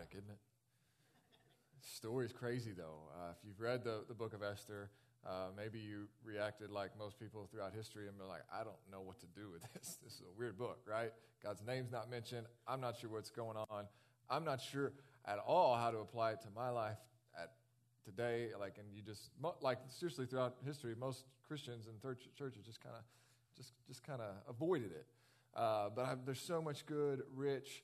dramatic, isn't it? Story is crazy, though. Uh, if you've read the, the book of Esther, uh, maybe you reacted like most people throughout history and been like, I don't know what to do with this. This is a weird book, right? God's name's not mentioned. I'm not sure what's going on. I'm not sure at all how to apply it to my life at today. Like, and you just, like, seriously, throughout history, most Christians and churches just kind of, just, just kind of avoided it. Uh, but I've, there's so much good, rich,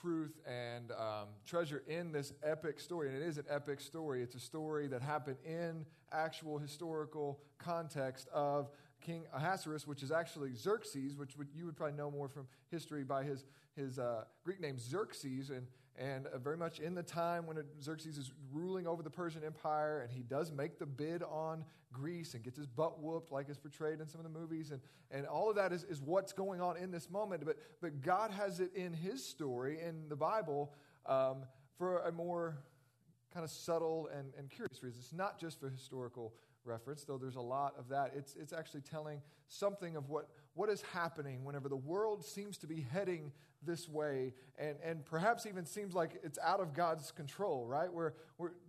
truth and um, treasure in this epic story. And it is an epic story. It's a story that happened in actual historical context of King Ahasuerus, which is actually Xerxes, which would, you would probably know more from history by his, his uh, Greek name Xerxes. And and uh, very much in the time when Xerxes is ruling over the Persian Empire, and he does make the bid on Greece and gets his butt whooped, like is portrayed in some of the movies, and, and all of that is, is what's going on in this moment. But, but God has it in his story, in the Bible, um, for a more kind of subtle and, and curious reason. It's not just for historical reference, though there's a lot of that. It's, it's actually telling something of what, what is happening whenever the world seems to be heading this way and, and perhaps even seems like it's out of God's control, right? Where,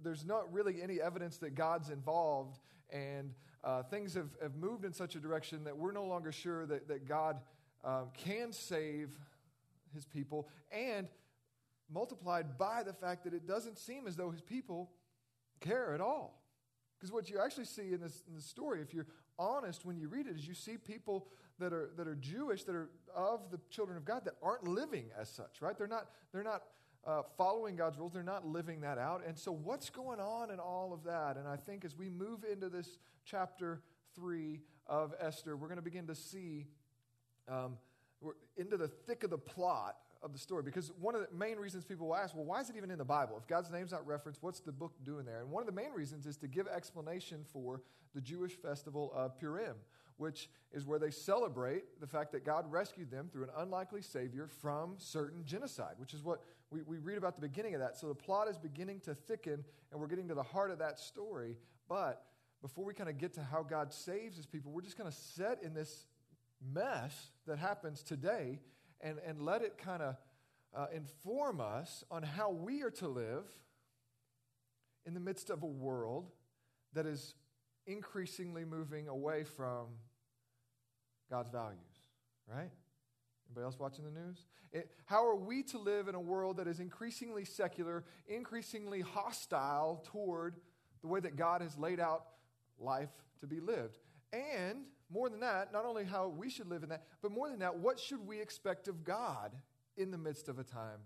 there's not really any evidence that God's involved and uh, things have, have moved in such a direction that we're no longer sure that, that God um, can save his people and multiplied by the fact that it doesn't seem as though his people care at all. Because what you actually see in this, in this story, if you're honest when you read it, is you see people that are, that are Jewish, that are of the children of God, that aren't living as such, right? They're not, they're not uh, following God's rules, they're not living that out. And so, what's going on in all of that? And I think as we move into this chapter three of Esther, we're going to begin to see um, we're into the thick of the plot of the story because one of the main reasons people will ask, well, why is it even in the Bible? If God's name's not referenced, what's the book doing there? And one of the main reasons is to give explanation for the Jewish festival of Purim, which is where they celebrate the fact that God rescued them through an unlikely Savior from certain genocide, which is what we, we read about the beginning of that. So the plot is beginning to thicken, and we're getting to the heart of that story. But before we kind of get to how God saves his people, we're just going to set in this mess that happens today and, and let it kind of uh, inform us on how we are to live in the midst of a world that is increasingly moving away from God's values, right? Anybody else watching the news? It, how are we to live in a world that is increasingly secular, increasingly hostile toward the way that God has laid out life to be lived? And more than that, not only how we should live in that, but more than that, what should we expect of God in the midst of a time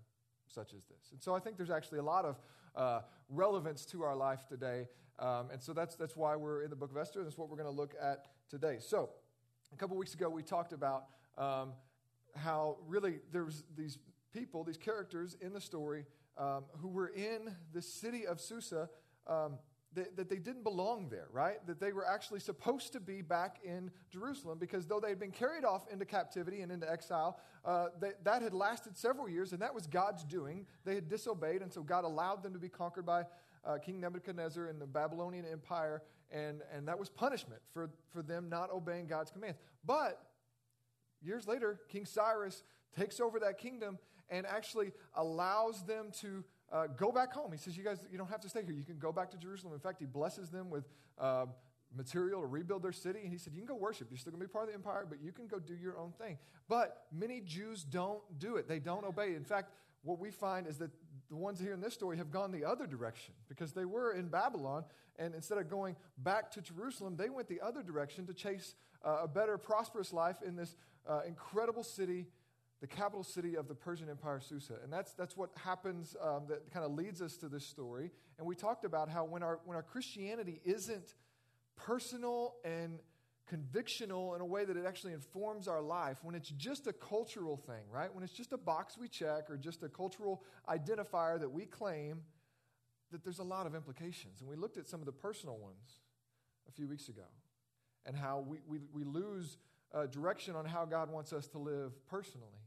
such as this? And so I think there's actually a lot of uh, relevance to our life today. Um, and so that's, that's why we're in the book of Esther. And that's what we're going to look at today. So a couple weeks ago, we talked about um, how really there's these people, these characters in the story um, who were in the city of Susa um, that, that, they didn't belong there, right? That they were actually supposed to be back in Jerusalem because though they had been carried off into captivity and into exile, uh, they, that had lasted several years and that was God's doing. They had disobeyed, and so God allowed them to be conquered by uh, King Nebuchadnezzar and the Babylonian Empire, and, and that was punishment for, for them not obeying God's commands. But years later, King Cyrus takes over that kingdom and actually allows them to uh, go back home. He says, You guys, you don't have to stay here. You can go back to Jerusalem. In fact, he blesses them with uh, material to rebuild their city. And he said, You can go worship. You're still going to be part of the empire, but you can go do your own thing. But many Jews don't do it, they don't obey. In fact, what we find is that the ones here in this story have gone the other direction because they were in Babylon, and instead of going back to Jerusalem, they went the other direction to chase uh, a better, prosperous life in this uh, incredible city the capital city of the Persian Empire, Susa. And that's, that's what happens um, that kind of leads us to this story. And we talked about how when our, when our Christianity isn't personal and convictional in a way that it actually informs our life, when it's just a cultural thing, right? When it's just a box we check or just a cultural identifier that we claim, that there's a lot of implications. And we looked at some of the personal ones a few weeks ago and how we, we, we lose uh, direction on how God wants us to live personally.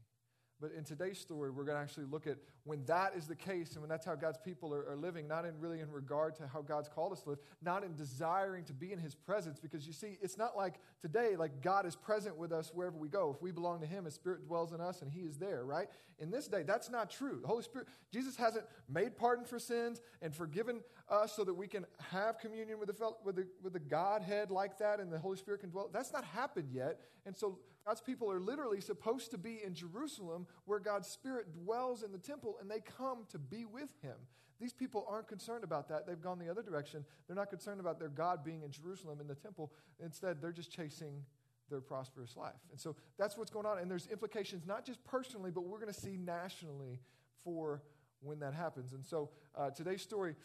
But in today's story, we're going to actually look at when that is the case and when that's how God's people are, are, living, not in really in regard to how God's called us to live, not in desiring to be in His presence. Because you see, it's not like today, like God is present with us wherever we go. If we belong to Him, His Spirit dwells in us and He is there, right? In this day, that's not true. The Holy Spirit, Jesus hasn't made pardon for sins and forgiven us so that we can have communion with the, with the, with the Godhead like that and the Holy Spirit can dwell. That's not happened yet. And so God's people are literally supposed to be in Jerusalem where God's Spirit dwells in the temple and they come to be with Him. These people aren't concerned about that. They've gone the other direction. They're not concerned about their God being in Jerusalem in the temple. Instead, they're just chasing their prosperous life. And so that's what's going on. And there's implications, not just personally, but we're going to see nationally for when that happens. And so uh, today's story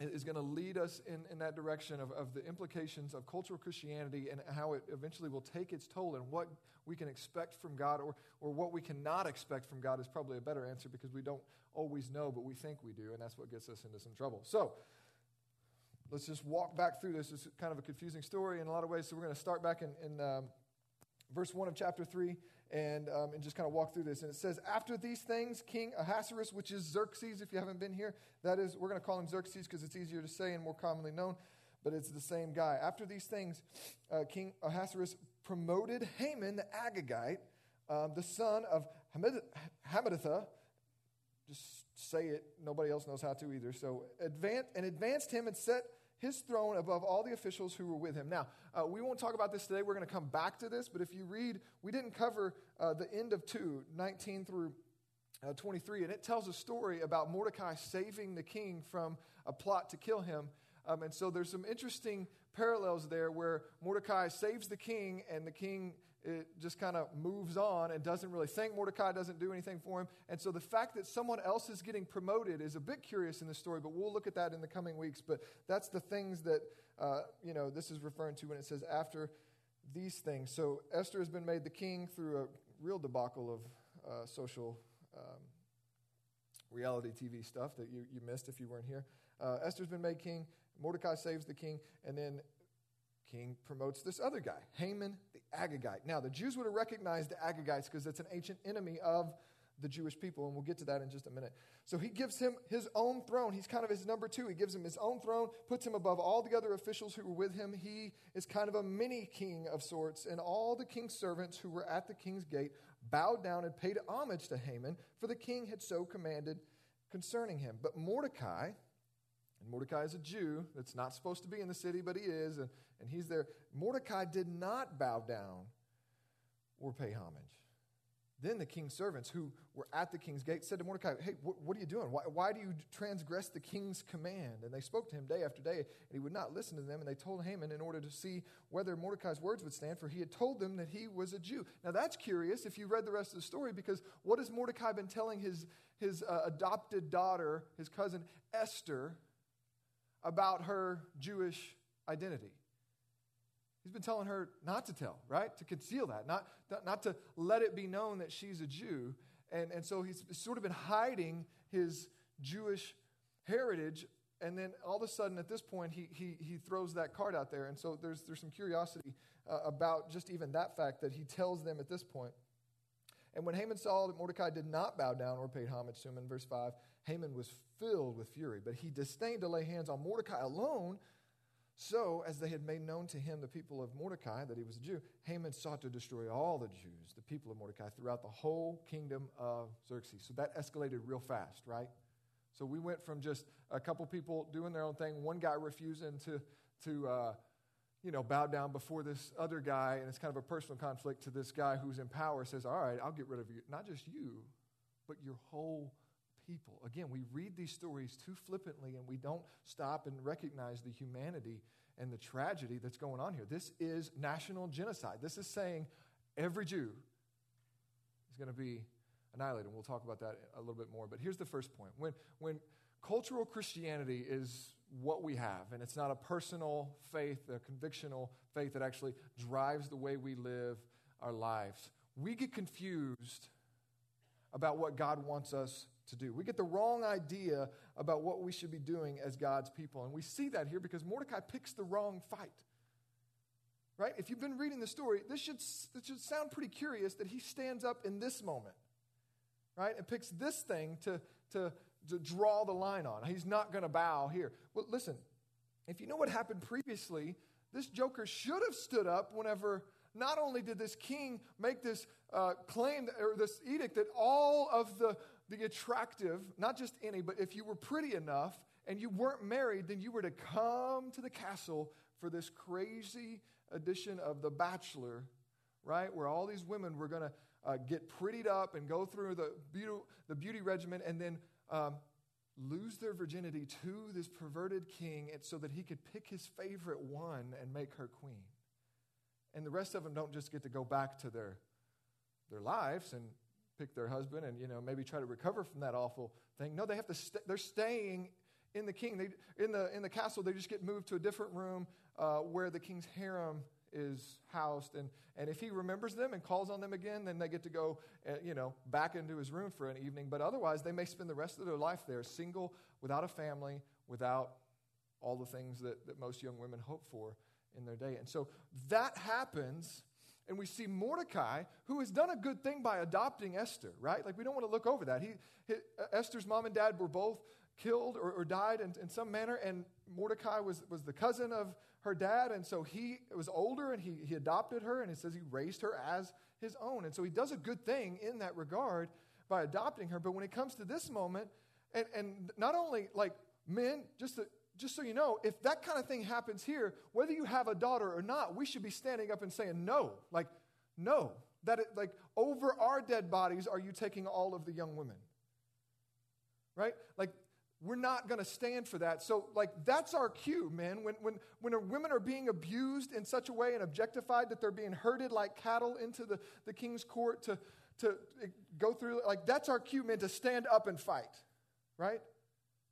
is going to lead us in, in that direction of, of the implications of cultural Christianity and how it eventually will take its toll and what we can expect from God or, or what we cannot expect from God is probably a better answer because we don't always know, but we think we do, and that's what gets us into some trouble. So, let's just walk back through this. It's kind of a confusing story in a lot of ways. So, we're going to start back in, in um, verse 1 of chapter 3 and, um, and just kind of walk through this. And it says, After these things, King Ahasuerus, which is Xerxes, if you haven't been here, that is, we're going to call him Xerxes because it's easier to say and more commonly known, but it's the same guy. After these things, uh, King Ahasuerus promoted Haman the Agagite, um, the son of Hammedatha. Just say it, nobody else knows how to either. So, advance, and advanced him and set his throne above all the officials who were with him. Now, uh, we won't talk about this today. We're going to come back to this, but if you read, we didn't cover uh, the end of 2, 19 through uh, 23, and it tells a story about Mordecai saving the king from a plot to kill him. Um, and so there's some interesting parallels there where Mordecai saves the king, and the king it just kind of moves on and doesn't really think Mordecai doesn't do anything for him. And so the fact that someone else is getting promoted is a bit curious in the story, but we'll look at that in the coming weeks. But that's the things that, uh, you know, this is referring to when it says after these things. So Esther has been made the king through a real debacle of uh, social um, reality TV stuff that you, you missed if you weren't here. Uh, Esther's been made king. Mordecai saves the king. And then king promotes this other guy, Haman the Agagite. Now, the Jews would have recognized the Agagites because it's an ancient enemy of the Jewish people, and we'll get to that in just a minute. So he gives him his own throne. He's kind of his number two. He gives him his own throne, puts him above all the other officials who were with him. He is kind of a mini king of sorts, and all the king's servants who were at the king's gate bowed down and paid homage to Haman, for the king had so commanded concerning him. But Mordecai, and Mordecai is a Jew that's not supposed to be in the city, but he is, and, and he's there. Mordecai did not bow down or pay homage. Then the king's servants who were at the king's gate said to Mordecai, Hey, wh- what are you doing? Why, why do you transgress the king's command? And they spoke to him day after day, and he would not listen to them. And they told Haman in order to see whether Mordecai's words would stand, for he had told them that he was a Jew. Now that's curious if you read the rest of the story, because what has Mordecai been telling his, his uh, adopted daughter, his cousin Esther, about her Jewish identity. He's been telling her not to tell, right? To conceal that, not, not to let it be known that she's a Jew. And, and so he's sort of been hiding his Jewish heritage. And then all of a sudden, at this point, he, he, he throws that card out there. And so there's, there's some curiosity uh, about just even that fact that he tells them at this point. And when Haman saw that Mordecai did not bow down or pay homage to him in verse 5, Haman was filled with fury, but he disdained to lay hands on Mordecai alone. So, as they had made known to him, the people of Mordecai, that he was a Jew, Haman sought to destroy all the Jews, the people of Mordecai, throughout the whole kingdom of Xerxes. So that escalated real fast, right? So we went from just a couple people doing their own thing, one guy refusing to, to uh, you know, bow down before this other guy, and it's kind of a personal conflict to this guy who's in power says, All right, I'll get rid of you. Not just you, but your whole people. Again, we read these stories too flippantly and we don't stop and recognize the humanity and the tragedy that's going on here. This is national genocide. This is saying every Jew is going to be annihilated. And we'll talk about that a little bit more. But here's the first point. When, when cultural Christianity is what we have, and it's not a personal faith, a convictional faith that actually drives the way we live our lives, we get confused about what God wants us to do. We get the wrong idea about what we should be doing as God's people. And we see that here because Mordecai picks the wrong fight. Right? If you've been reading the story, this should, this should sound pretty curious that he stands up in this moment right? And picks this thing to, to, to draw the line on. He's not going to bow here. Well, listen, if you know what happened previously, this joker should have stood up whenever not only did this king make this uh, claim or this edict that all of the, the attractive, not just any, but if you were pretty enough and you weren't married, then you were to come to the castle for this crazy edition of The Bachelor, right? Where all these women were going to uh, get prettied up and go through the beauty, the beauty regimen and then um, lose their virginity to this perverted king so that he could pick his favorite one and make her queen. And the rest of them don't just get to go back to their, their lives and pick their husband and, you know, maybe try to recover from that awful thing. No, they have to, st- they're staying in the king. They, in, the, in the castle, they just get moved to a different room uh, where the king's harem is housed. And, and if he remembers them and calls on them again, then they get to go, uh, you know, back into his room for an evening. But otherwise, they may spend the rest of their life there, single, without a family, without all the things that, that most young women hope for in their day. And so that happens. And we see Mordecai, who has done a good thing by adopting Esther, right? Like, we don't want to look over that. He, he Esther's mom and dad were both killed or, or died in, in, some manner, and Mordecai was, was the cousin of her dad, and so he was older and he, he adopted her, and it says he raised her as his own. And so he does a good thing in that regard by adopting her. But when it comes to this moment, and, and not only like men, just to, just so you know, if that kind of thing happens here, whether you have a daughter or not, we should be standing up and saying no. Like, no. That it, like over our dead bodies are you taking all of the young women? Right? Like we're not going to stand for that. So, like, that's our cue, man. When, when, when women are being abused in such a way and objectified that they're being herded like cattle into the, the king's court to, to eh, go through, like, that's our cue, man, to stand up and fight, right?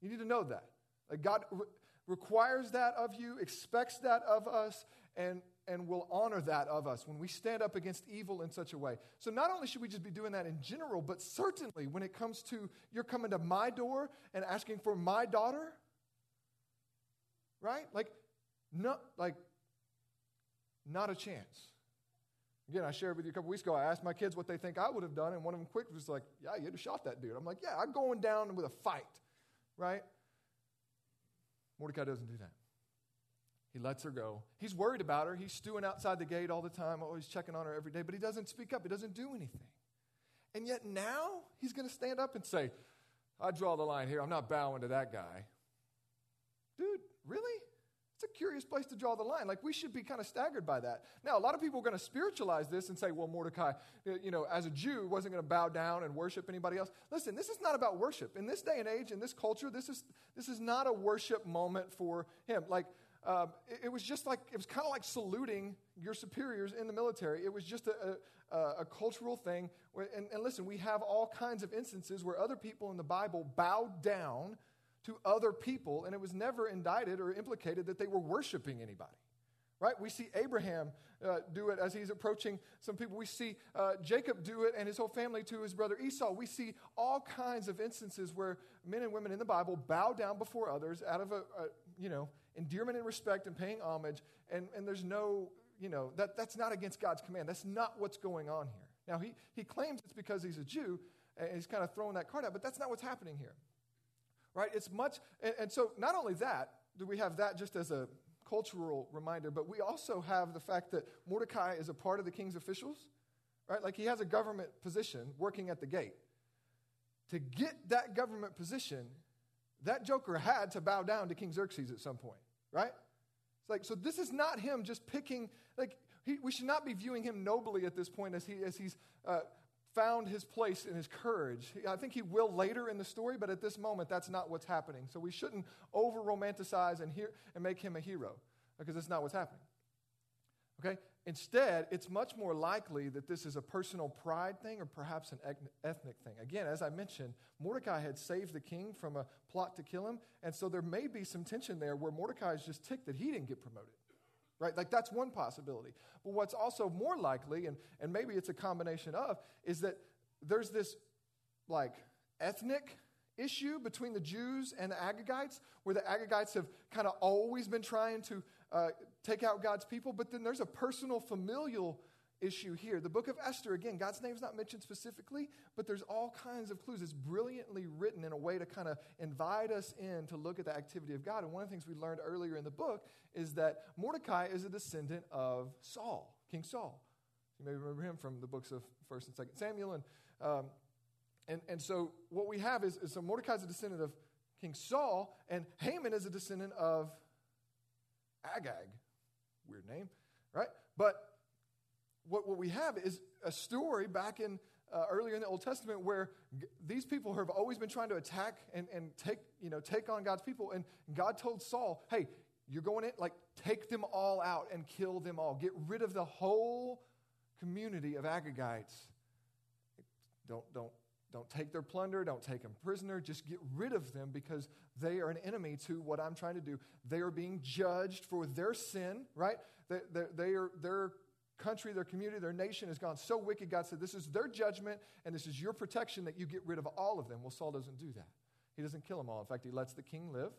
You need to know that. Like, God re- requires that of you, expects that of us, and, and will honor that of us when we stand up against evil in such a way. So, not only should we just be doing that in general, but certainly when it comes to you're coming to my door and asking for my daughter, right? Like, no, like, not a chance. Again, I shared with you a couple weeks ago. I asked my kids what they think I would have done, and one of them quick was like, "Yeah, you'd have shot that dude." I'm like, "Yeah, I'm going down with a fight, right?" Mordecai doesn't do that. He lets her go. He's worried about her. He's stewing outside the gate all the time, always checking on her every day, but he doesn't speak up. He doesn't do anything. And yet now he's going to stand up and say, I draw the line here. I'm not bowing to that guy. Dude, really? It's a curious place to draw the line. Like, we should be kind of staggered by that. Now, a lot of people are going to spiritualize this and say, well, Mordecai, you know, as a Jew, wasn't going to bow down and worship anybody else. Listen, this is not about worship. In this day and age, in this culture, this is, this is not a worship moment for him. Like, um, it, it, was just like, it was kind of like saluting your superiors in the military. It was just a, a, a cultural thing. And, and listen, we have all kinds of instances where other people in the Bible bowed down to other people, and it was never indicted or implicated that they were worshiping anybody. Right? We see Abraham uh, do it as he's approaching some people. We see uh, Jacob do it and his whole family to his brother Esau. We see all kinds of instances where men and women in the Bible bow down before others out of a, a you know, endearment and respect and paying homage, and, and there's no, you know, that, that's not against God's command. That's not what's going on here. Now, he, he claims it's because he's a Jew, and he's kind of throwing that card out, but that's not what's happening here. Right? It's much, and, and so not only that, do we have that just as a cultural reminder, but we also have the fact that Mordecai is a part of the king's officials, right? Like he has a government position working at the gate. To get that government position, that joker had to bow down to King Xerxes at some point, right? It's like, so this is not him just picking, like, he, we should not be viewing him nobly at this point as, he, as he's uh, found his place in his courage. I think he will later in the story, but at this moment, that's not what's happening. So we shouldn't over romanticize and, and make him a hero because that's not what's happening. Okay? Instead, it's much more likely that this is a personal pride thing or perhaps an ethnic thing. Again, as I mentioned, Mordecai had saved the king from a plot to kill him, and so there may be some tension there where Mordecai is just ticked that he didn't get promoted. Right? Like that's one possibility. But what's also more likely, and, and maybe it's a combination of, is that there's this like ethnic issue between the Jews and the Agagites, where the Agagites have kind of always been trying to uh, take out God's people, but then there's a personal familial issue here. The book of Esther, again, God's name is not mentioned specifically, but there's all kinds of clues. It's brilliantly written in a way to kind of invite us in to look at the activity of God. And one of the things we learned earlier in the book is that Mordecai is a descendant of Saul, King Saul. You may remember him from the books of 1st and 2nd Samuel. And, um, and, and so what we have is, is so Mordecai is a descendant of King Saul, and Haman is a descendant of Agag. Weird name, right? But what, what we have is a story back in uh, earlier in the Old Testament where g- these people have always been trying to attack and, and take, you know, take on God's people. And God told Saul, hey, you're going in, like, take them all out and kill them all. Get rid of the whole community of Agagites. Don't, don't, don't take their plunder, don't take them prisoner, just get rid of them because they are an enemy to what I'm trying to do. They are being judged for their sin, right? They, they, they are, they're country, their community, their nation has gone so wicked, God said, This is their judgment and this is your protection that you get rid of all of them. Well, Saul doesn't do that. He doesn't kill them all. In fact, he lets the king live,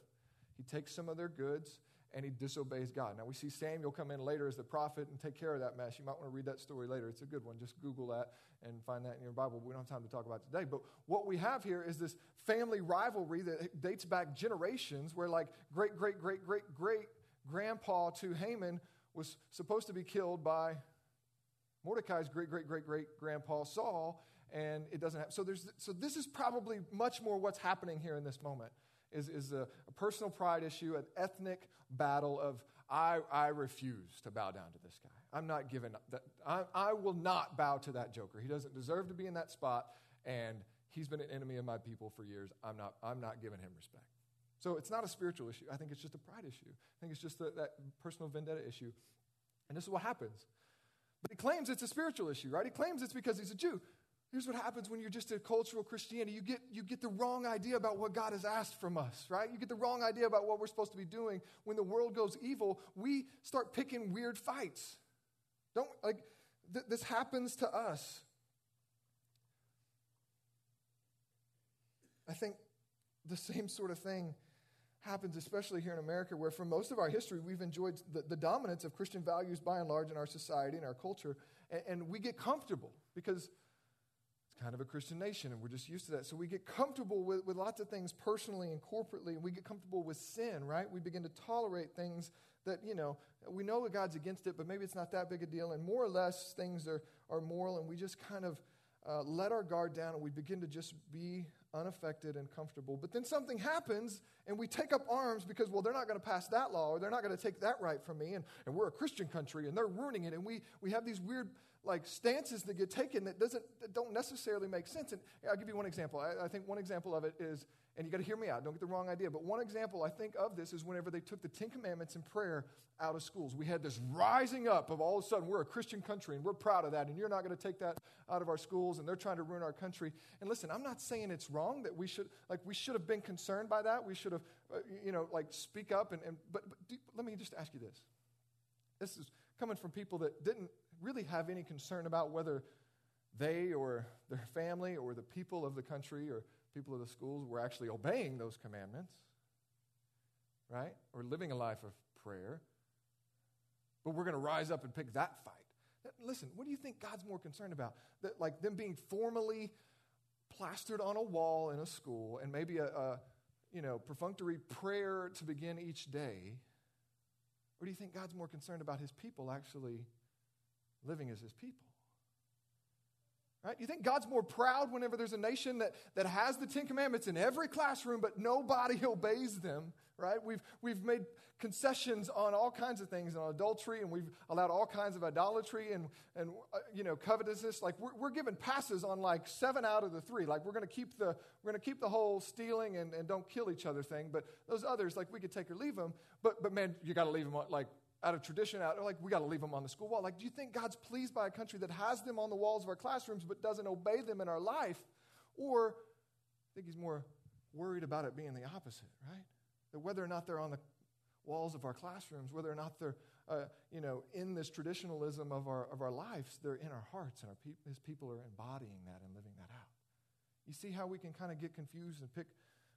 he takes some of their goods, and he disobeys God. Now, we see Samuel come in later as the prophet and take care of that mess. You might want to read that story later. It's a good one. Just Google that and find that in your Bible. We don't have time to talk about today. But what we have here is this family rivalry that dates back generations where, like, great, great, great, great, great grandpa to Haman was supposed to be killed by Mordecai's great, great, great, great grandpa Saul, and it doesn't happen. So, there's, so this is probably much more what's happening here in this moment is, is a, a personal pride issue, an ethnic battle of I, I refuse to bow down to this guy. I'm not giving that. I, I will not bow to that joker. He doesn't deserve to be in that spot, and he's been an enemy of my people for years. I'm not, I'm not giving him respect. So it's not a spiritual issue. I think it's just a pride issue. I think it's just a, that personal vendetta issue. And this is what happens. But he claims it's a spiritual issue, right? He claims it's because he's a Jew. Here's what happens when you're just a cultural Christianity. You get, you get the wrong idea about what God has asked from us, right? You get the wrong idea about what we're supposed to be doing. When the world goes evil, we start picking weird fights. Don't, like, th- this happens to us. I think the same sort of thing happens, especially here in America, where for most of our history, we've enjoyed the, the dominance of Christian values by and large in our society and our culture. And, and, we get comfortable because it's kind of a Christian nation and we're just used to that. So we get comfortable with, with lots of things personally and corporately, and we get comfortable with sin, right? We begin to tolerate things that, you know, we know that God's against it, but maybe it's not that big a deal. And more or less, things are, are moral, and we just kind of uh, let our guard down and we begin to just be unaffected and comfortable. But then something happens and we take up arms because, well, they're not going to pass that law or they're not going to take that right from me. And, and we're a Christian country and they're ruining it. And we, we have these weird like stances that get taken that, doesn't, that don't necessarily make sense. And I'll give you one example. I, I think one example of it is, and you got to hear me out, don't get the wrong idea, but one example I think of this is whenever they took the Ten Commandments and prayer out of schools. We had this rising up of all of a sudden we're a Christian country and we're proud of that, and you're not going to take that out of our schools, and they're trying to ruin our country. And listen, I'm not saying it's wrong that we should, like, we should have been concerned by that. We should have, uh, you know, like, speak up. And, and but, but do, let me just ask you this. This is coming from people that didn't really have any concern about whether they or their family or the people of the country or people of the schools were actually obeying those commandments, right? Or living a life of prayer. But we're going to rise up and pick that fight. Listen, what do you think God's more concerned about? That, like them being formally plastered on a wall in a school and maybe a, a you know, perfunctory prayer to begin each day? Or do you think God's more concerned about his people actually living as his people? Right? You think God's more proud whenever there's a nation that, that has the Ten Commandments in every classroom, but nobody obeys them, right? We've, we've made concessions on all kinds of things, on adultery, and we've allowed all kinds of idolatry and, and uh, you know, covetousness. Like, we're, we're given passes on like seven out of the three. Like, we're going to keep the, we're going to keep the whole stealing and, and don't kill each other thing, but those others, like, we could take or leave them. But, but man, you got to leave them, like, out of tradition, out like we got to leave them on the school wall. Like, do you think God's pleased by a country that has them on the walls of our classrooms but doesn't obey them in our life? Or I think He's more worried about it being the opposite, right? That whether or not they're on the walls of our classrooms, whether or not they're uh, you know in this traditionalism of our of our lives, they're in our hearts, and our pe- His people are embodying that and living that out. You see how we can kind of get confused and pick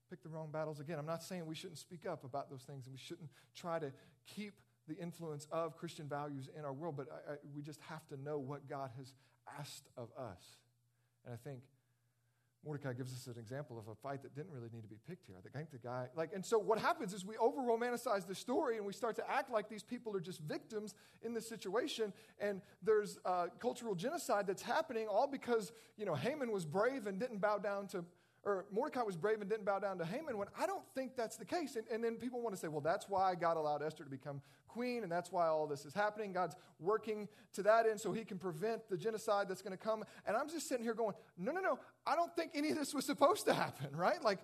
pick the wrong battles again. I'm not saying we shouldn't speak up about those things and we shouldn't try to keep the influence of Christian values in our world, but I, I, we just have to know what God has asked of us. And I think Mordecai gives us an example of a fight that didn't really need to be picked here. I think the guy, like, and so what happens is we over romanticize the story and we start to act like these people are just victims in this situation. And there's uh, cultural genocide that's happening all because, you know, Haman was brave and didn't bow down to or Mordecai was brave and didn't bow down to Haman, when I don't think that's the case. And, and, then people want to say, well, that's why God allowed Esther to become queen, and that's why all this is happening. God's working to that end so he can prevent the genocide that's going to come. And I'm just sitting here going, no, no, no, I don't think any of this was supposed to happen, right? Like,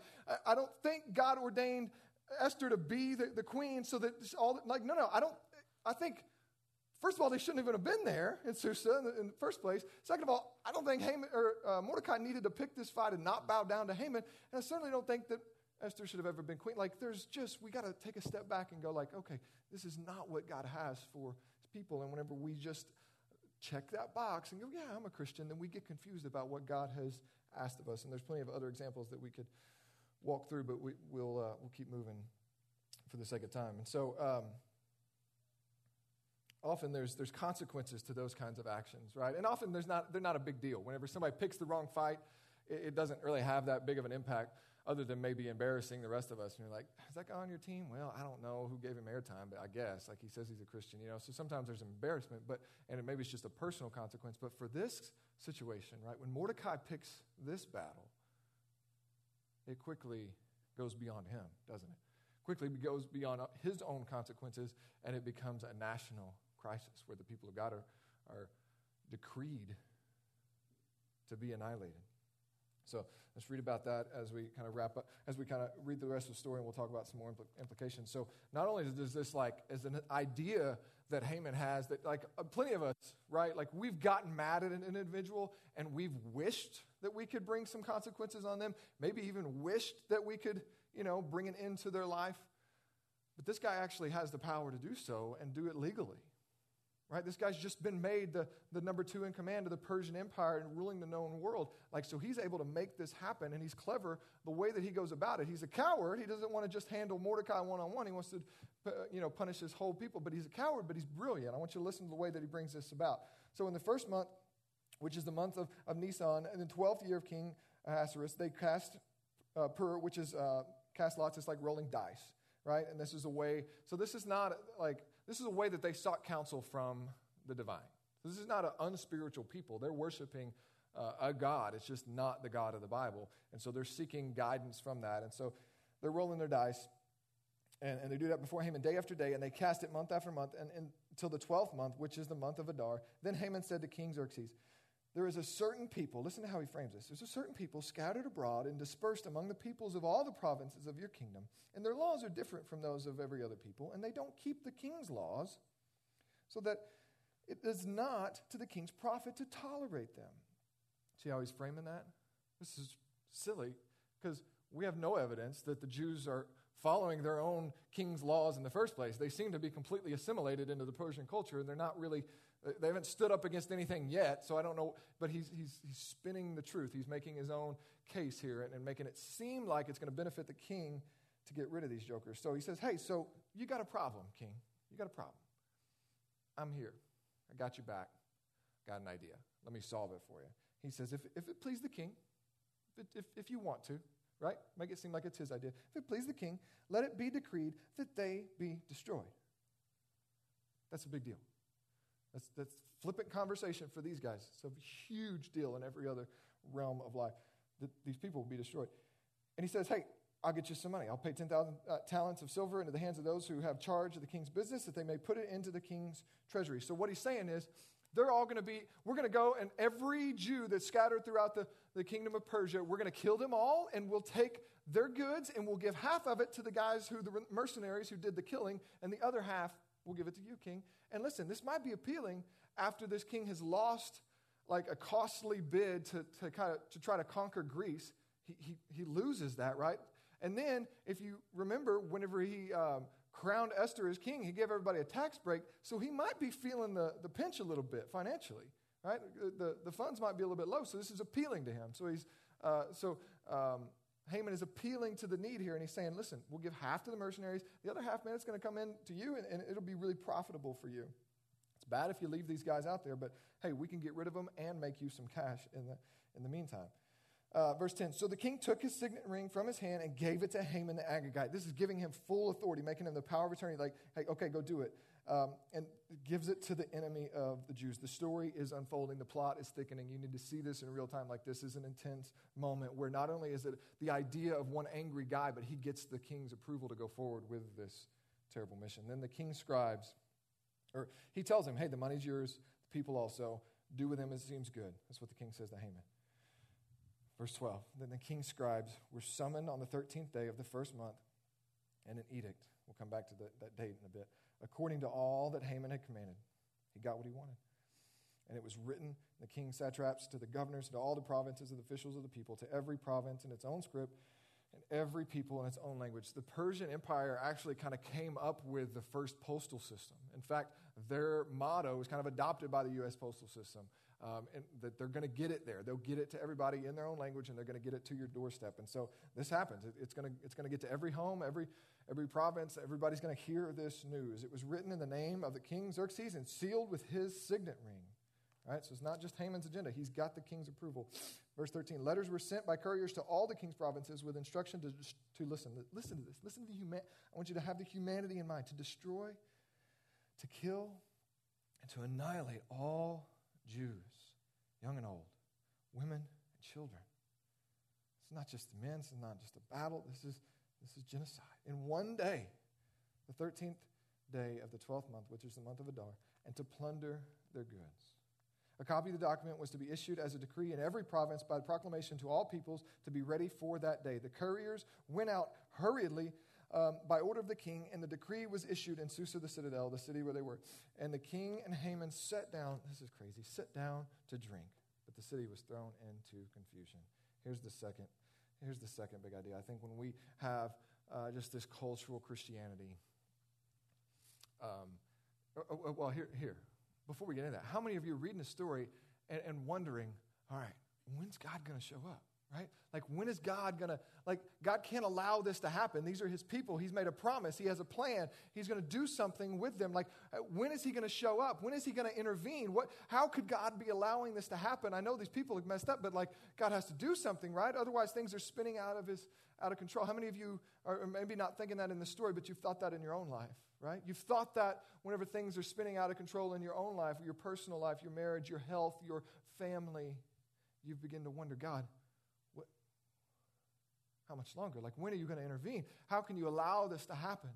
I, don't think God ordained Esther to be the, the queen so that all, like, no, no, I don't, I think First of all, they shouldn't even have been there in Susa in the, in the first place. Second of all, I don't think Haman, or, uh, Mordecai needed to pick this fight and not bow down to Haman. And I certainly don't think that Esther should have ever been queen. Like, there's just, we got to take a step back and go, like, okay, this is not what God has for his people. And whenever we just check that box and go, yeah, I'm a Christian, then we get confused about what God has asked of us. And there's plenty of other examples that we could walk through, but we, will uh, we'll keep moving for the sake of time. And so, um, often there's, there's consequences to those kinds of actions, right? And often there's not, they're not a big deal. Whenever somebody picks the wrong fight, it, it, doesn't really have that big of an impact other than maybe embarrassing the rest of us. And you're like, is that guy on your team? Well, I don't know who gave him airtime, but I guess. Like he says he's a Christian, you know. So sometimes there's embarrassment, but and it, maybe it's just a personal consequence. But for this situation, right, when Mordecai picks this battle, it quickly goes beyond him, doesn't it? Quickly goes beyond his own consequences, and it becomes a national crisis where the people of God are, are decreed to be annihilated. So let's read about that as we kind of wrap up, as we kind of read the rest of the story, and we'll talk about some more impl- implications. So not only does this like as an idea that Haman has that like uh, plenty of us, right? Like we've gotten mad at an individual and we've wished that we could bring some consequences on them, maybe even wished that we could, you know, bring an end to their life. But this guy actually has the power to do so and do it legally. Right? This guy's just been made the, the number two in command of the Persian Empire and ruling the known world. Like, so he's able to make this happen, and he's clever the way that he goes about it. He's a coward. He doesn't want to just handle Mordecai one on one. He wants to, uh, you know, punish his whole people. But he's a coward, but he's brilliant. I want you to listen to the way that he brings this about. So, in the first month, which is the month of, of Nisan, in the 12th year of King Ahasuerus, they cast uh, Pur, which is uh, cast lots. It's like rolling dice, right? And this is a way, so this is not like, this is a way that they sought counsel from the divine. This is not an unspiritual people. They're worshiping uh, a God. It's just not the God of the Bible. And so they're seeking guidance from that. And so they're rolling their dice. And, and they do that before Haman day after day. And they cast it month after month and, and, until the 12th month, which is the month of Adar. Then Haman said to King Xerxes, there is a certain people, listen to how he frames this. There's a certain people scattered abroad and dispersed among the peoples of all the provinces of your kingdom, and their laws are different from those of every other people, and they don't keep the king's laws, so that it is not to the king's profit to tolerate them. See how he's framing that? This is silly because we have no evidence that the Jews are following their own king's laws in the first place. They seem to be completely assimilated into the Persian culture, and they're not really Uh, they haven't stood up against anything yet, so I don't know. But he's, he's, he's spinning the truth. He's making his own case here and, and making it seem like it's going to benefit the king to get rid of these jokers. So he says, Hey, so you got a problem, king. You got a problem. I'm here. I got you back. Got an idea. Let me solve it for you. He says, If, if it please the king, if, if, if you want to, right? Make it seem like it's his idea. If it please the king, let it be decreed that they be destroyed. That's a big deal. That's, that's flippant conversation for these guys. It's a huge deal in every other realm of life that these people will be destroyed. And he says, Hey, I'll get you some money. I'll pay 10,000 uh, talents of silver into the hands of those who have charge of the king's business that they may put it into the king's treasury. So, what he's saying is, they're all going to be, we're going to go, and every Jew that's scattered throughout the, the kingdom of Persia, we're going to kill them all, and we'll take their goods, and we'll give half of it to the guys who, the mercenaries who did the killing, and the other half we'll give it to you, king. And listen, this might be appealing after this king has lost like a costly bid to, to kind of to try to conquer Greece. He, he, he loses that, right? And then, if you remember, whenever he um, crowned Esther as king, he gave everybody a tax break. So he might be feeling the, the pinch a little bit financially, right? The, the funds might be a little bit low. So this is appealing to him. So he's, uh, so um, Haman is appealing to the need here, and he's saying, listen, we'll give half to the mercenaries. The other half, man, it's going to come in to you, and, and it'll be really profitable for you. It's bad if you leave these guys out there, but hey, we can get rid of them and make you some cash in the, in the meantime. Uh, verse 10 So the king took his signet ring from his hand and gave it to Haman the Agagite. This is giving him full authority, making him the power of attorney, like, hey, okay, go do it. Um, and gives it to the enemy of the Jews. The story is unfolding, the plot is thickening. You need to see this in real time. Like, this is an intense moment where not only is it the idea of one angry guy, but he gets the king's approval to go forward with this terrible mission. Then the king scribes, or he tells him, hey, the money's yours, the people also. Do with them as seems good. That's what the king says to Haman. Verse 12 Then the king's scribes were summoned on the 13th day of the first month, and an edict. We'll come back to the, that date in a bit. According to all that Haman had commanded, he got what he wanted. And it was written the king's satraps, to the governors, to all the provinces of the officials of the people, to every province in its own script, and every people in its own language. The Persian Empire actually kind of came up with the first postal system. In fact, their motto was kind of adopted by the U.S. postal system um, and that they're going to get it there. They'll get it to everybody in their own language, and they're going to get it to your doorstep. And so this happens. It, it's going it's going to get to every home, every every province. Everybody's going to hear this news. It was written in the name of the king Xerxes and sealed with his signet ring. Right, so it's not just Haman's agenda. He's got the king's approval. Verse 13 Letters were sent by couriers to all the king's provinces with instruction to, to listen. Listen to this. Listen to the. I want you to have the humanity in mind to destroy, to kill, and to annihilate all Jews young and old, women and children. It's not just the men, it's not just a battle, this is, this is genocide. In one day, the 13th day of the 12th month, which is the month of Adar, and to plunder their goods. A copy of the document was to be issued as a decree in every province by proclamation to all peoples to be ready for that day. The couriers went out hurriedly um, by order of the king, and the decree was issued in Susa, the citadel, the city where they were. And the king and Haman sat down, this is crazy, sat down to drink. But the city was thrown into confusion. Here's the second, here's the second big idea. I think when we have uh, just this cultural Christianity, um, uh, uh, well, here, here, before we get into that, how many of you are reading the story and, and wondering, all right, when's God going to show up? Right? Like, when is God gonna, like, God can't allow this to happen. These are His people. He's made a promise. He has a plan. He's gonna do something with them. Like, uh, when is He gonna show up? When is He gonna intervene? What, how could God be allowing this to happen? I know these people have messed up, but like, God has to do something, right? Otherwise, things are spinning out of His, out of control. How many of you are maybe not thinking that in the story, but you've thought that in your own life, right? You've thought that whenever things are spinning out of control in your own life, your personal life, your marriage, your health, your family, you begin to wonder, God, how much longer? Like, when are you going to intervene? How can you allow this to happen?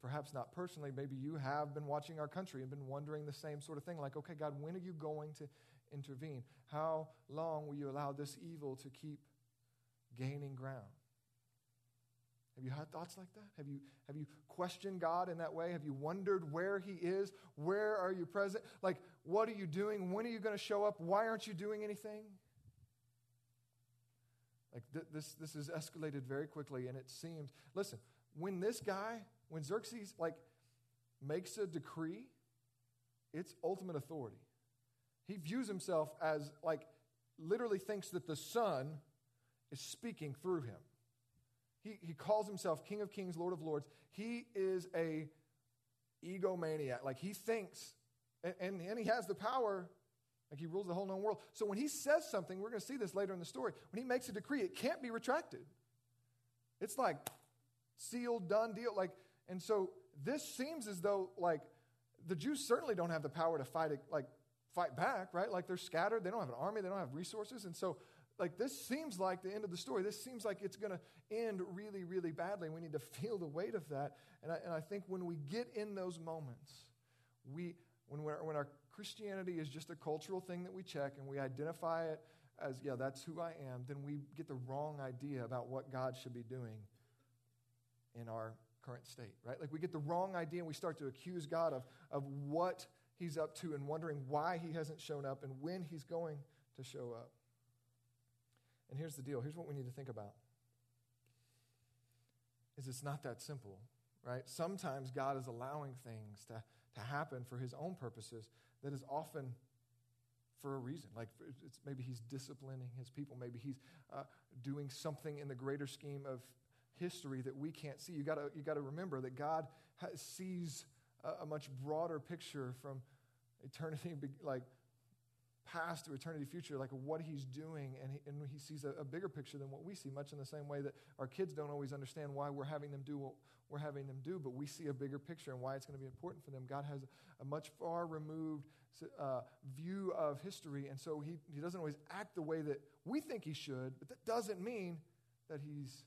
Perhaps not personally, maybe you have been watching our country and been wondering the same sort of thing like, okay, God, when are you going to intervene? How long will you allow this evil to keep gaining ground? Have you had thoughts like that? Have you, have you questioned God in that way? Have you wondered where He is? Where are you present? Like, what are you doing? When are you going to show up? Why aren't you doing anything? Like th- this, this has escalated very quickly, and it seems. Listen, when this guy, when Xerxes like makes a decree, it's ultimate authority. He views himself as like literally thinks that the Son is speaking through him. He, he calls himself King of Kings, Lord of Lords. He is a egomaniac. Like he thinks, and, and, and he has the power like he rules the whole known world. So when he says something, we're going to see this later in the story. When he makes a decree, it can't be retracted. It's like sealed, done deal. Like, and so this seems as though like the Jews certainly don't have the power to fight like fight back, right? Like they're scattered, they don't have an army, they don't have resources, and so like this seems like the end of the story. This seems like it's going to end really, really badly. We need to feel the weight of that. And I, and I think when we get in those moments, we when, when our Christianity is just a cultural thing that we check and we identify it as, yeah, that's who I am, then we get the wrong idea about what God should be doing in our current state, right? Like we get the wrong idea and we start to accuse God of, of what he's up to and wondering why he hasn't shown up and when he's going to show up. And here's the deal here's what we need to think about is it's not that simple right sometimes god is allowing things to, to happen for his own purposes that is often for a reason. Like it's, maybe he's disciplining his people. Maybe he's uh, doing something in the greater scheme of history that we can't see. You got you to remember that God has, sees a, a, much broader picture from eternity, like past to eternity future, like what he's doing, and he, and he sees a, a, bigger picture than what we see, much in the same way that our kids don't always understand why we're having them do what we're having them do, but we see a bigger picture and why it's going to be important for them. God has a much far removed uh, view of history, and so he, he doesn't always act the way that we think he should, but that doesn't mean that he's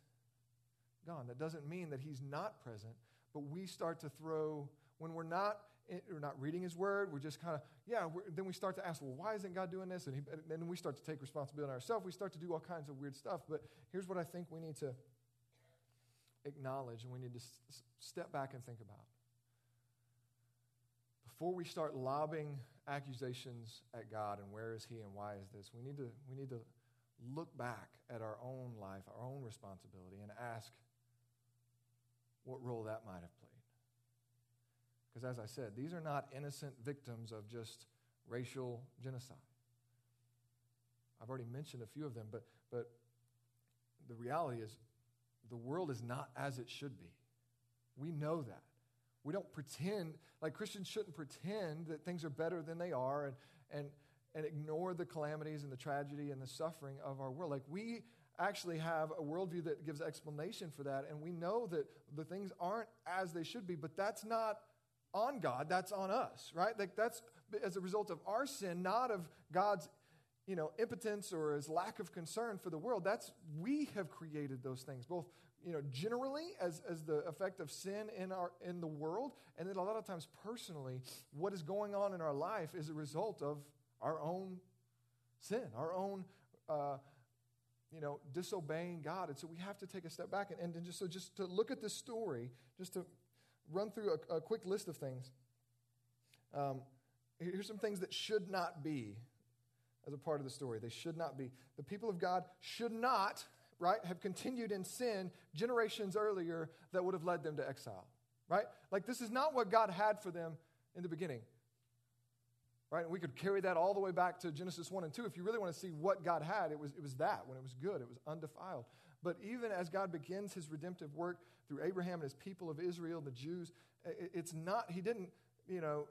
gone. That doesn't mean that he's not present, but we start to throw, when we're not eh, we're not reading his word. We're just kind of, yeah, then we start to ask, well, why isn't God doing this? And, he, and then we start to take responsibility on ourselves. We start to do all kinds of weird stuff. But here's what I think we need to acknowledge and we need to s- step back and think about. Before we start lobbing accusations at God and where is he and why is this, we need to, we need to look back at our own life, our own responsibility, and ask what role that might have played. Because as I said, these are not innocent victims of just racial genocide. I've already mentioned a few of them, but, but the reality is the world is not as it should be. We know that. We don't pretend, like Christians shouldn't pretend that things are better than they are and, and, and ignore the calamities and the tragedy and the suffering of our world. Like we actually have a worldview that gives explanation for that, and we know that the things aren't as they should be, but that's not on God, that's on us, right? Like that's as a result of our sin, not of God's you know, impotence or his lack of concern for the world. That's we have created those things, both you know, generally as, as the effect of sin in our in the world, and then a lot of times personally, what is going on in our life is a result of our own sin, our own uh, you know, disobeying God. And so we have to take a step back and, and just so just to look at this story, just to run through a, a quick list of things. Um, here's some things that should not be as a part of the story. They should not be. The people of God should not, right, have continued in sin generations earlier that would have led them to exile, right? Like, this is not what God had for them in the beginning. Right? And we could carry that all the way back to Genesis 1 and 2. If you really want to see what God had, it was, it was that when it was good, it was undefiled. But even as God begins his redemptive work through Abraham and his people of Israel, the Jews, it's not, he didn't, you know,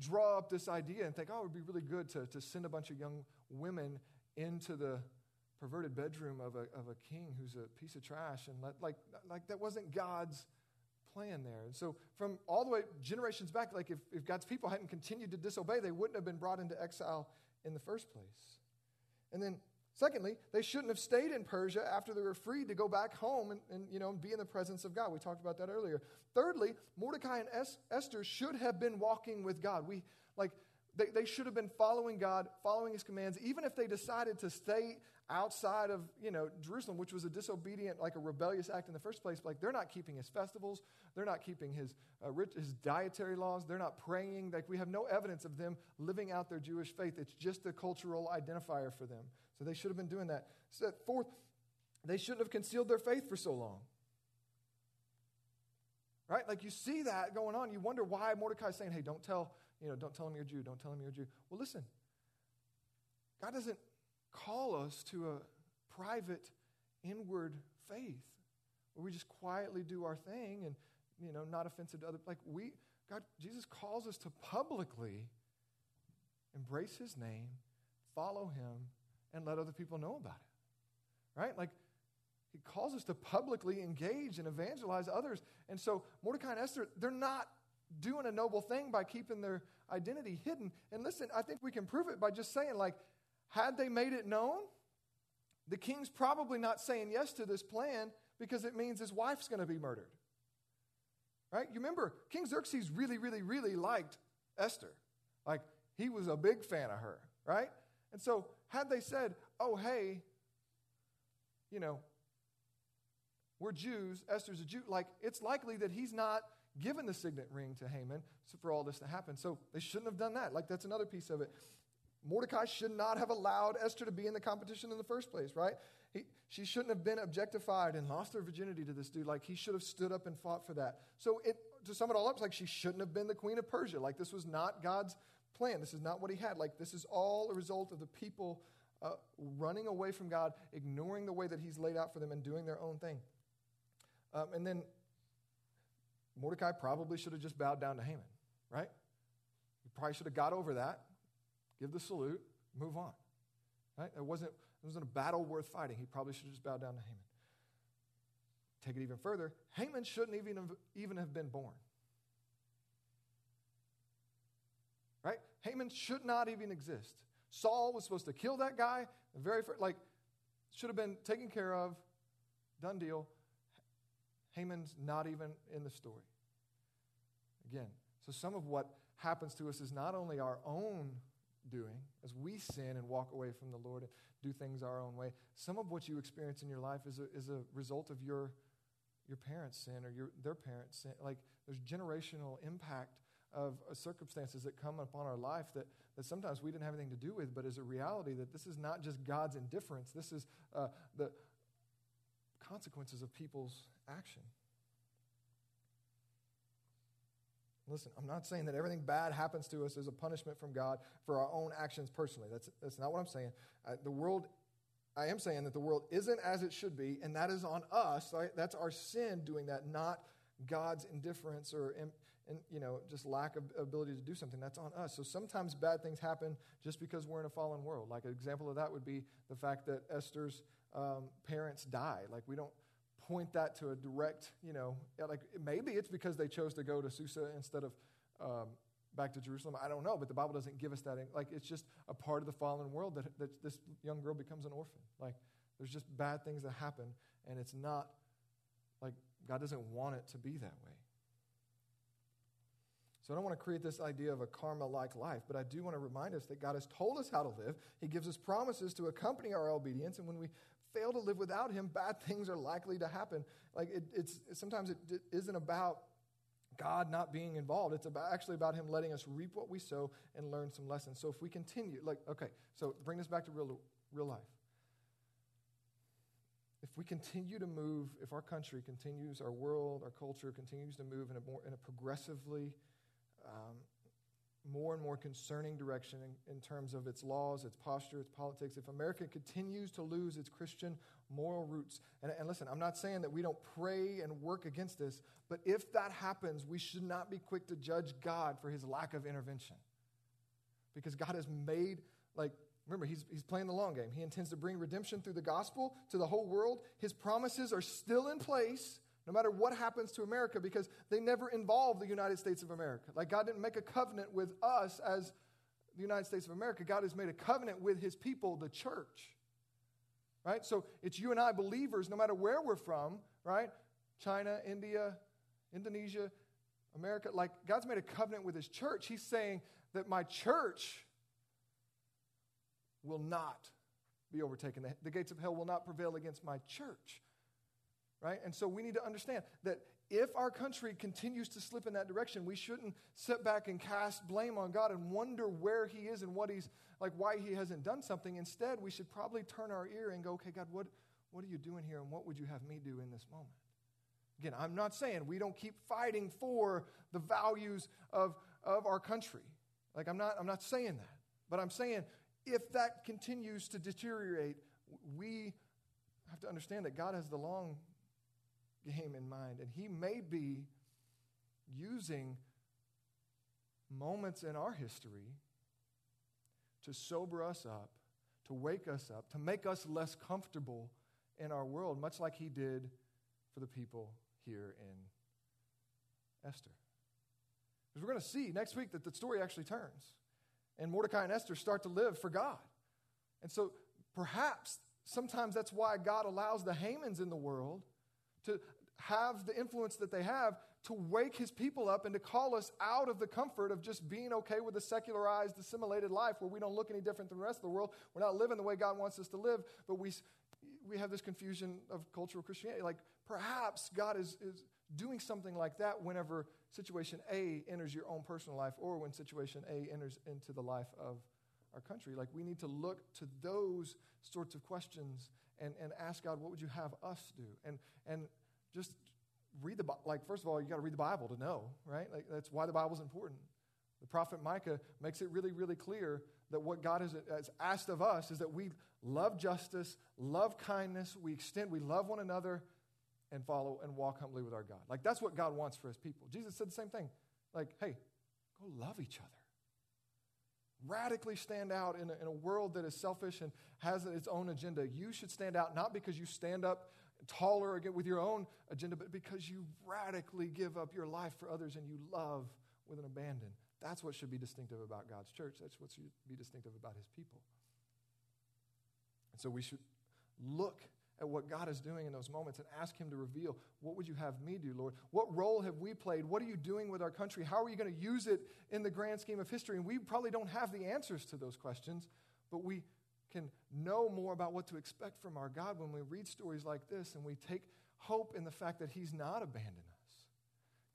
draw up this idea and think, oh, it would be really good to, to send a bunch of young women into the perverted bedroom of a, of a king who's a piece of trash. And let, like, like that wasn't God's plan there. And so, from all the way generations back, like if, if God's people hadn't continued to disobey, they wouldn't have been brought into exile in the first place. And then, secondly, they shouldn't have stayed in Persia after they were freed to go back home and, and you know, be in the presence of God. We talked about that earlier. Thirdly, Mordecai and es- Esther should have been walking with God. We, like, they, they should have been following God, following his commands, even if they decided to stay outside of you know jerusalem which was a disobedient like a rebellious act in the first place. Like they're not keeping his festivals. They're not keeping his, uh, rich, his dietary laws. They're not praying. Like we have no evidence of them living out their jewish faith. It's just a cultural identifier for them. So they should have been doing that. So fourth they shouldn't have concealed their faith for so long. Right? Like you see that going on. You wonder why mordecai's saying hey don't tell you know don't tell him you're a jew don't tell him you're a jew well listen god doesn't call us to a private, inward faith where we just quietly do our thing and, you know, not offensive to other. Like we, God, Jesus calls us to publicly embrace his name, follow him, and let other people know about it. Right? Like, he calls us to publicly engage and evangelize others. And so, Mordecai and Esther, they're not doing a noble thing by keeping their identity hidden. And listen, I think we can prove it by just saying, like, had they made it known, the king's probably not saying yes to this plan because it means his wife's going to be murdered. Right? You remember, King Xerxes really, really, really liked Esther. Like, he was a big fan of her, right? And so, had they said, oh, hey, you know, we're Jews, Esther's a Jew, like, it's likely that he's not given the signet ring to Haman for all this to happen. So, they shouldn't have done that. Like, that's another piece of it. Mordecai should not have allowed Esther to be in the competition in the first place, right? He, she shouldn't have been objectified and lost her virginity to this dude. Like, he should have stood up and fought for that. So, it, to sum it all up, it's like she shouldn't have been the queen of Persia. Like, this was not God's plan. This is not what he had. Like, this is all a result of the people uh, running away from God, ignoring the way that he's laid out for them, and doing their own thing. Um, and then Mordecai probably should have just bowed down to Haman, right? He probably should have got over that, give the salute, move on. Right? It wasn't, it wasn't a battle worth fighting. He probably should have just bowed down to Haman. Take it even further, Haman shouldn't even have, even have been born. Right? Haman should not even exist. Saul was supposed to kill that guy. The very first, like, should have been taken care of. Done deal. Haman's not even in the story. Again, so some of what happens to us is not only our own doing as we sin and walk away from the Lord and do things our own way. Some of what you experience in your life is a, is a result of your, your parents' sin or your, their parents' sin. Like there's generational impact of uh, circumstances that come upon our life that, that sometimes we didn't have anything to do with, but is a reality that this is not just God's indifference. This is uh, the consequences of people's action. Listen, I'm not saying that everything bad happens to us as a punishment from God for our own actions personally. That's, that's not what I'm saying. The world, I am saying that the world isn't as it should be, and that is on us. Right? That's our sin doing that, not God's indifference or and you know just lack of ability to do something that's on us so sometimes bad things happen just because we're in a fallen world like an example of that would be the fact that esther's um, parents die like we don't point that to a direct, you know, like maybe it's because they chose to go to Susa instead of um, back to Jerusalem. I don't know, but the Bible doesn't give us that. Like it's just a part of the fallen world that, that this young girl becomes an orphan. Like there's just bad things that happen, and it's not like God doesn't want it to be that way. So I don't want to create this idea of a karma like life, but I do want to remind us that God has told us how to live. He gives us promises to accompany our obedience, and when we fail to live without him, bad things are likely to happen. Like it, it's sometimes it, it isn't about God not being involved. It's about actually about him letting us reap what we sow and learn some lessons. So if we continue, like, okay, so bring this back to real, real life. If we continue to move, if our country continues, our world, our culture continues to move in a more in a progressively um, more and more concerning direction in, in, terms of its laws, its posture, its politics. If America continues to lose its Christian moral roots, and, and listen, I'm not saying that we don't pray and work against this, but if that happens, we should not be quick to judge God for his lack of intervention. Because God has made, like, remember, he's, he's playing the long game. He intends to bring redemption through the gospel to the whole world. His promises are still in place no matter what happens to America, because they never involve the United States of America. Like God didn't make a covenant with us as the United States of America. God has made a covenant with his people, the church. Right? So it's you and I, believers, no matter where we're from, right? China, India, Indonesia, America. Like God's made a covenant with his church. He's saying that my church will not be overtaken. The, gates of hell will not prevail against my church right? And so we need to understand that if our country continues to slip in that direction, we shouldn't sit back and cast blame on God and wonder where He is and what He's like, why He hasn't done something. Instead, we should probably turn our ear and go, okay, God, what, what are you doing here and what would you have me do in this moment? Again, I'm not saying we don't keep fighting for the values of, of our country. Like, I'm not, I'm not saying that. But I'm saying if that continues to deteriorate, we have to understand that God has the long game in mind. And He may be using moments in our history to sober us up, to wake us up, to make us less comfortable in our world, much like He did for the people here in Esther. Because we're going to see next week that the story actually turns. And Mordecai and Esther start to live for God. And so perhaps sometimes that's why God allows the Hamans in the world to have the influence that they have to wake his people up and to call us out of the comfort of just being okay with a secularized, assimilated life where we don't look any different than the rest of the world. We're not living the way God wants us to live, but we, we have this confusion of cultural Christianity. Like perhaps God is, is doing something like that whenever situation A enters your own personal life or when situation A enters into the life of our country. Like we need to look to those sorts of questions and, and ask God, what would you have us do? And, and just read the like first of all you got to read the bible to know right like that's why the bible's important The prophet Micah makes it really, really clear that what God has, has asked of us is that we love justice, love kindness, we extend, we love one another, and follow and walk humbly with our God. Like that's what God wants for his people. Jesus said the same thing. Like, hey, go love each other. Radically stand out in a, in a world that is selfish and has its own agenda. You should stand out not because you stand up taller again with your own agenda, but because you radically give up your life for others and you love with an abandon. That's what should be distinctive about God's church. That's what should be distinctive about his people. And so we should look at what God is doing in those moments and ask Him to reveal what would you have me do, Lord? What role have we played? What are you doing with our country? How are you going to use it in the grand scheme of history? And we probably don't have the answers to those questions, but we can know more about what to expect from our God when we read stories like this and we take hope in the fact that He's not abandoned us.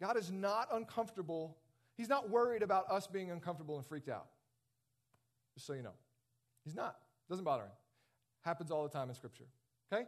God is not uncomfortable. He's not worried about us being uncomfortable and freaked out. Just so you know. He's not. Doesn't bother him. Happens all the time in Scripture. Okay?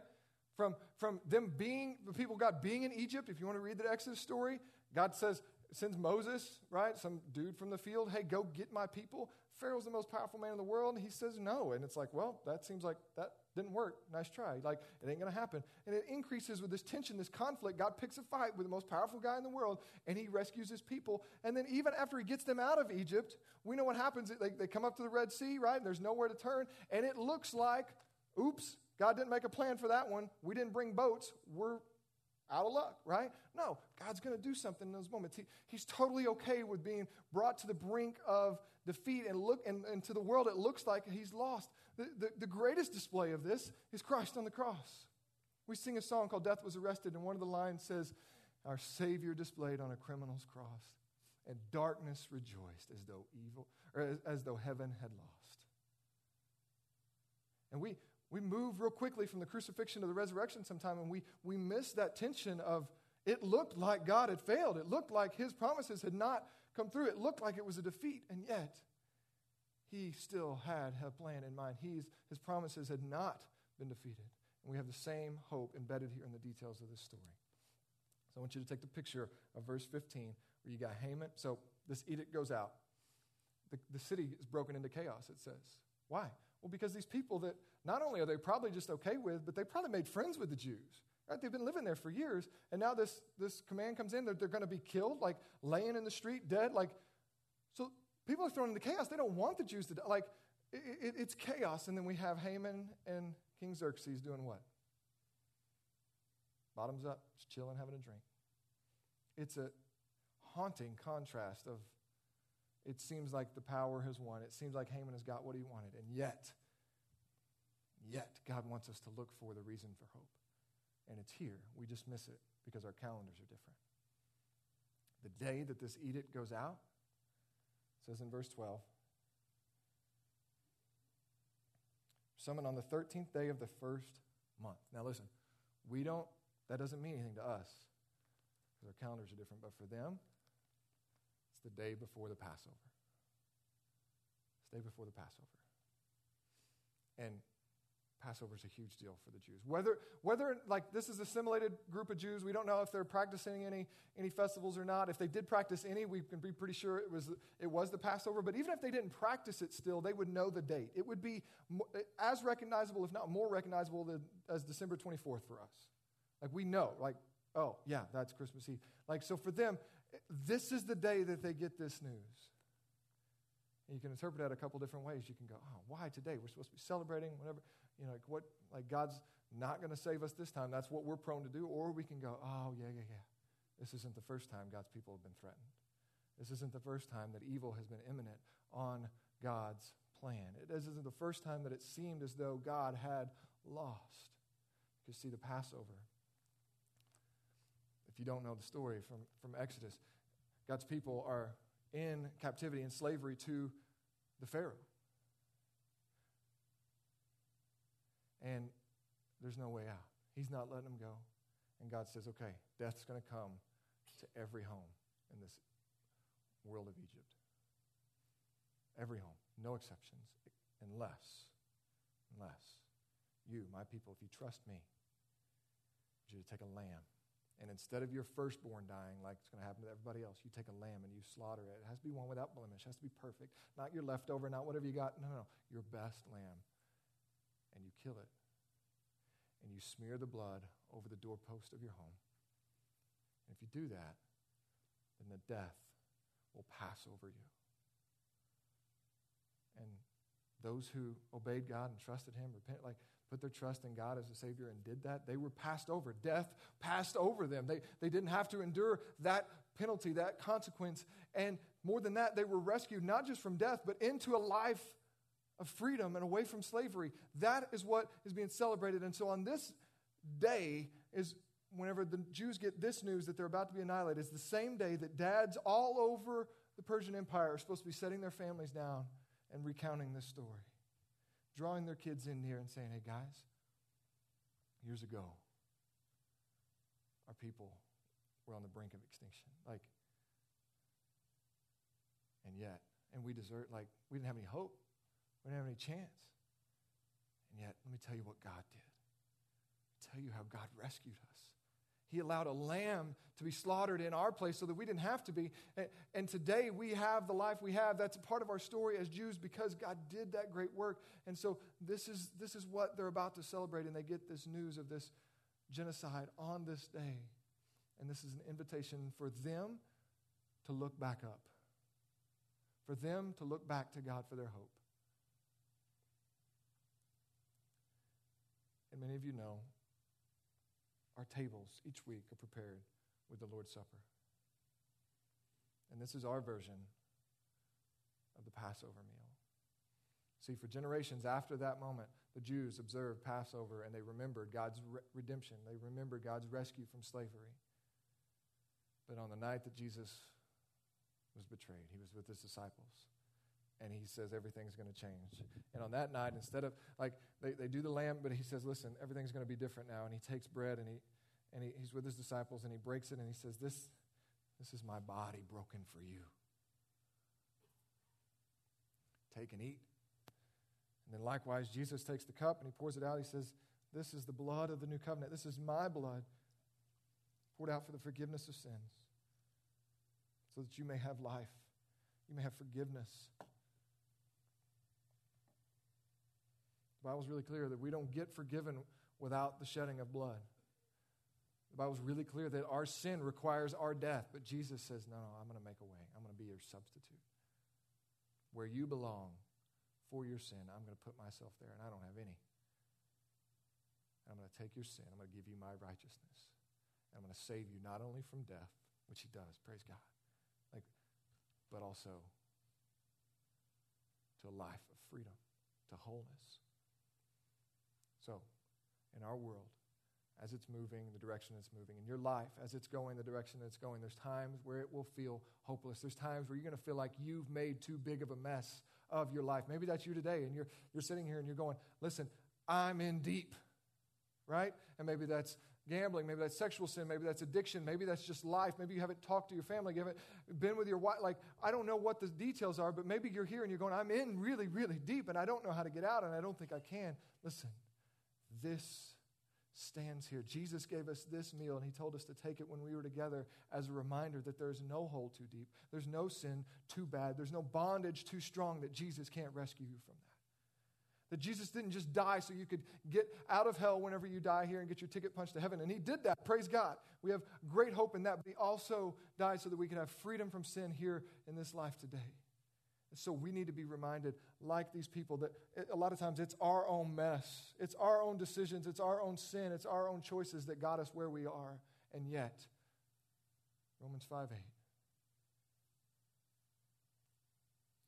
From, from them being, the people God being in Egypt, if you want to read the Exodus story, God says, sends Moses, right? Some dude from the field, hey, go get my people. Pharaoh's the most powerful man in the world. And he says no. And it's like, well, that seems like that didn't work. Nice try. Like, it ain't going to happen. And it increases with this tension, this conflict. God picks a fight with the most powerful guy in the world, and he rescues his people. And then, even after he gets them out of Egypt, we know what happens. They, they come up to the Red Sea, right? And there's nowhere to turn. And it looks like, oops, God didn't make a plan for that one. We didn't bring boats. We're out of luck, right? No, God's going to do something in those moments. He, he's totally okay with being brought to the brink of defeat and look and, and to the world it looks like he's lost. The, the, the greatest display of this is Christ on the cross. We sing a song called Death Was Arrested, and one of the lines says, Our Savior displayed on a criminal's cross, and darkness rejoiced as though evil, or as, as though heaven had lost. And we, we move real quickly from the crucifixion to the resurrection sometime, and we, we miss that tension of it looked like God had failed. It looked like his promises had not come through. It looked like it was a defeat, and yet he still had a plan in mind. He's, his promises had not been defeated. And we have the same hope embedded here in the details of this story. So I want you to take the picture of verse 15 where you got Haman. So this edict goes out. The, the city is broken into chaos, it says. Why? Well, because these people that not only are they probably just okay with, but they probably made friends with the Jews. Right? They've been living there for years, and now this, this command comes in that they're going to be killed, like laying in the street, dead. Like, so people are thrown into chaos. They don't want the Jews to die. Like, it, it, it's chaos. And then we have Haman and King Xerxes doing what? Bottoms up, just chilling, having a drink. It's a haunting contrast of it seems like the power has won. It seems like Haman has got what he wanted. And yet, yet, God wants us to look for the reason for hope. And it's here. We just miss it because our calendars are different. The day that this edict goes out, says in verse 12, summoned on the 13th day of the first month. Now listen, we don't, that doesn't mean anything to us because our calendars are different, but for them, the day before the Passover. It's the day before the Passover. And Passover is a huge deal for the Jews. Whether, whether like this is assimilated group of Jews, we don't know if they're practicing any, any festivals or not. If they did practice any, we can be pretty sure it was, it was the Passover. But even if they didn't practice it still, they would know the date. It would be as recognizable, if not more recognizable, than, as December 24th for us. Like we know, like, oh, yeah, that's Christmas Eve. Like, so for them, this is the day that they get this news. And you can interpret that a couple different ways. You can go, oh, why today? We're supposed to be celebrating, whatever. You know, like what, like God's not going to save us this time. That's what we're prone to do. Or we can go, oh, yeah, yeah, yeah. This isn't the first time God's people have been threatened. This isn't the first time that evil has been imminent on God's plan. It isn't the first time that it seemed as though God had lost. Because, see, the Passover if you don't know the story from, from Exodus, God's people are in captivity and slavery to the Pharaoh. And there's no way out. He's not letting them go. And God says, okay, death's going to come to every home in this world of Egypt. Every home, no exceptions, unless, unless you, my people, if you trust me, I you to take a lamb And instead of your firstborn dying, like it's going to happen to everybody else, you take a lamb and you slaughter it. It has to be one without blemish, it has to be perfect. Not your leftover, not whatever you got. No, no, no. Your best lamb. And you kill it. And you smear the blood over the doorpost of your home. And if you do that, then the death will pass over you. And those who obeyed God and trusted Him, repent, like put their trust in God as a Savior and did that, they were passed over. Death passed over them. They, they didn't have to endure that penalty, that consequence. And more than that, they were rescued not just from death, but into a life of freedom and away from slavery. That is what is being celebrated. And so on this day is whenever the Jews get this news that they're about to be annihilated, is the same day that dads all over the Persian Empire are supposed to be setting their families down and recounting this story drawing their kids in here and saying, hey, guys, years ago, our people were on the brink of extinction. Like, and yet, and we desert, like, we didn't have any hope. We didn't have any chance. And yet, let me tell you what God did. Tell you how God rescued us. He allowed a lamb to be slaughtered in our place so that we didn't have to be. And, today we have the life we have. That's a part of our story as Jews because God did that great work. And so this is, this is what they're about to celebrate. And they get this news of this genocide on this day. And this is an invitation for them to look back up, for them to look back to God for their hope. And many of you know our tables each week are prepared with the Lord's Supper. And this is our version of the Passover meal. See, for generations after that moment, the Jews observed Passover and they remembered God's re- redemption. They remembered God's rescue from slavery. But on the night that Jesus was betrayed, he was with his disciples and he says everything's going to change. And on that night, instead of like they, they do the lamb, but he says, listen, everything's going to be different now. And he takes bread and he and he, he's with his disciples and he breaks it and he says, This, this is my body broken for you. Take and eat. And then likewise, Jesus takes the cup and he pours it out. He says, This is the blood of the new covenant. This is my blood poured out for the forgiveness of sins so that you may have life, you may have forgiveness. The Bible's really clear that we don't get forgiven without the shedding of blood. The Bible's really clear that our sin requires our death, but Jesus says, No, no, I'm going to make a way. I'm going to be your substitute. Where you belong for your sin, I'm going to put myself there, and I don't have any. I'm going to take your sin, I'm going to give you my righteousness. And I'm going to save you not only from death, which he does, praise God, like, but also to a life of freedom, to wholeness. In our world, as it's moving, the direction it's moving, in your life as it's going, the direction it's going, there's times where it will feel hopeless. There's times where you're going to feel like you've made too big of a mess of your life. Maybe that's you today, and you're, you're sitting here and you're going, listen, I'm in deep, right? And maybe that's gambling, maybe that's sexual sin, maybe that's addiction, maybe that's just life. Maybe you haven't talked to your family, you haven't been with your wife. Like, I don't know what the details are, but maybe you're here and you're going, I'm in really, really deep and I don't know how to get out and I don't think I can. Listen, this stands here. Jesus gave us this meal, and He told us to take it when we were together as a reminder that there's no hole too deep, there's no sin too bad, there's no bondage too strong that Jesus can't rescue you from that. That Jesus didn't just die so you could get out of hell whenever you die here and get your ticket punched to heaven. And He did that. Praise God. We have great hope in that. But He also died so that we could have freedom from sin here in this life today. So we need to be reminded, like these people, that a lot of times it's our own mess. It's our own decisions. It's our own sin. It's our own choices that got us where we are. And yet, Romans 5 8.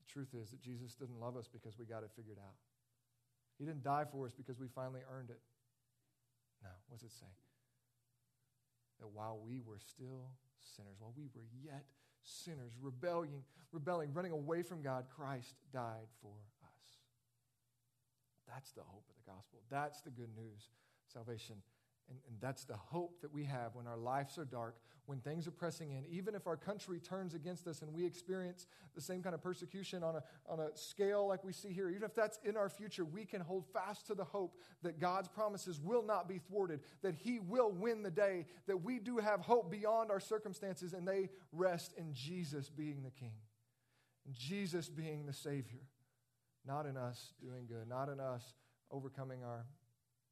The truth is that Jesus didn't love us because we got it figured out. He didn't die for us because we finally earned it. No, what does it say? That while we were still sinners, while we were yet sinners, rebelling, rebelling, running away from God, Christ died for us. That's the hope of the gospel. That's the good news. Salvation And, and that's the hope that we have when our lives are dark, when things are pressing in. Even if our country turns against us and we experience the same kind of persecution on a, on a scale like we see here, even if that's in our future, we can hold fast to the hope that God's promises will not be thwarted, that He will win the day, that we do have hope beyond our circumstances, and they rest in Jesus being the King, in Jesus being the Savior, not in us doing good, not in us overcoming our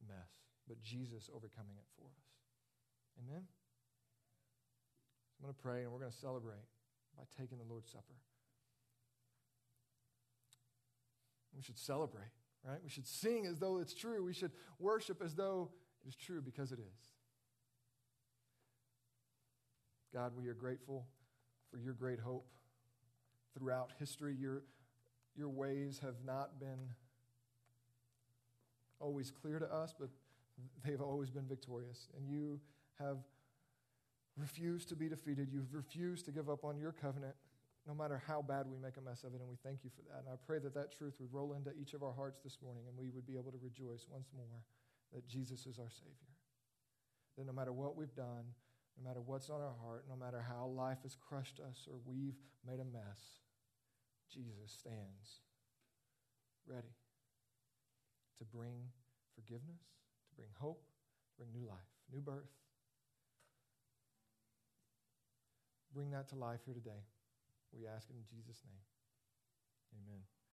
mess but Jesus overcoming it for us. Amen? I'm going to pray and we're going to celebrate by taking the Lord's Supper. We should celebrate, right? We should sing as though it's true. We should worship as though it is true because it is. God, we are grateful for your great hope. Throughout history, your, your ways have not been always clear to us, but they've always been victorious. And you have refused to be defeated. You've refused to give up on your covenant, no matter how bad we make a mess of it. And we thank you for that. And I pray that that truth would roll into each of our hearts this morning and we would be able to rejoice once more that Jesus is our Savior. That no matter what we've done, no matter what's on our heart, no matter how life has crushed us or we've made a mess, Jesus stands ready to bring forgiveness bring hope, bring new life, new birth. Bring that to life here today. We ask it in Jesus' name. Amen.